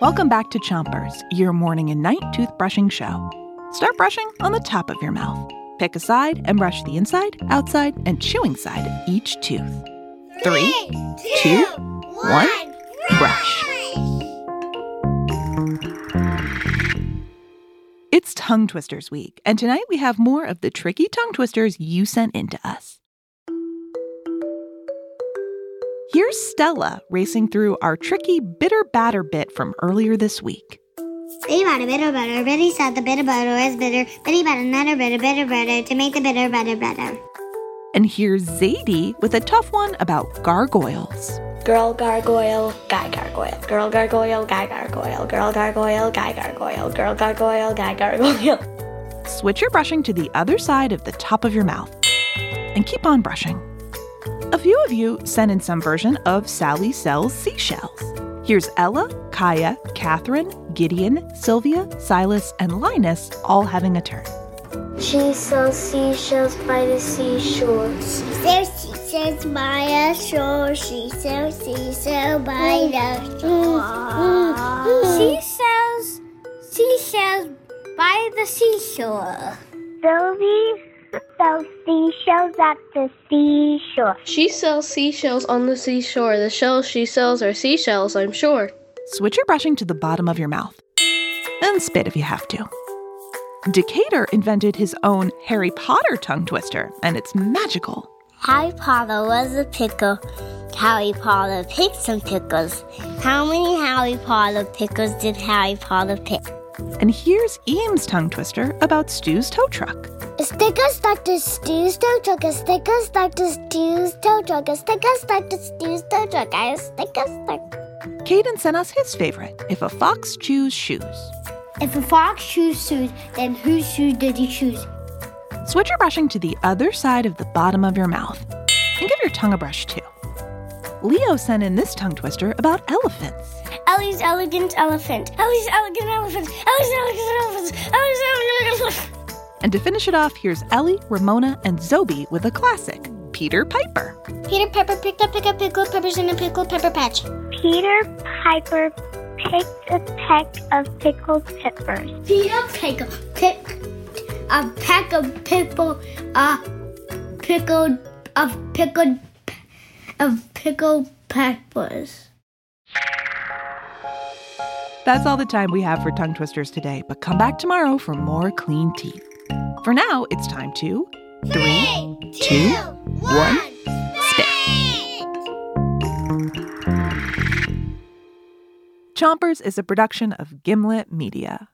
Welcome back to Chompers, your morning and night toothbrushing show. Start brushing on the top of your mouth. Pick a side and brush the inside, outside, and chewing side of each tooth. Three, two, one, brush. It's Tongue Twisters Week, and tonight we have more of the tricky tongue twisters you sent in to us. Here's Stella racing through our tricky bitter batter bit from earlier this week. Bitty batter, bitter butter, bitty said the bitter butter is bitter, bitty batter, nutter, bitter, bitter, bitter, to make the bitter butter better. And here's Zadie with a tough one about gargoyles. Girl gargoyle, guy gargoyle. Girl gargoyle, guy gargoyle. Girl gargoyle, guy gargoyle. Girl gargoyle, guy gargoyle. Switch your brushing to the other side of the top of your mouth and keep on brushing. A few of you sent in some version of Sally Sells Seashells. Here's Ella, Kaia, Catherine, Gideon, Sylvia, Silas, and Linus all having a turn. She sells seashells by the seashore. There she says by a shore, she sells seashells by the shore. She sells seashells by the seashore. Sylvie sells seashells at the seashore. She sells seashells on the seashore. The shells she sells are seashells, I'm sure. Switch your brushing to the bottom of your mouth and spit if you have to. Decatur invented his own Harry Potter tongue twister, and it's magical. Harry Potter was a pickle. Harry Potter picked some pickles. How many Harry Potter pickles did Harry Potter pick? And here's Eames' tongue twister about Stu's tow truck. A sticker stuck to Stu's tow truck. A sticker stuck to Stu's tow truck. A sticker stuck to Stu's tow truck. A sticker stuck. Kaiden sent us his favorite if a fox chews shoes. If a fox chews shoes, then whose shoes did he choose? Switch your brushing to the other side of the bottom of your mouth and give your tongue a brush too. Leo sent in this tongue twister about elephants. Ellie's elegant elephant. Ellie's elegant elephant. Ellie's elegant elephant. Ellie's elegant elephant. And to finish it off, here's Ellie, Ramona, and Zoby with a classic, Peter Piper. Peter Piper picked up pick up pickled peppers in a pickled pepper patch. Peter Piper picked a peck of pickled peppers. Peter Pickle picked a peck of pickle uh pickled of pickled of pickled peppers. That's all the time we have for tongue twisters today, but come back tomorrow for more clean teeth. For now, it's time to three, two, one, spit. Chompers is a production of Gimlet Media.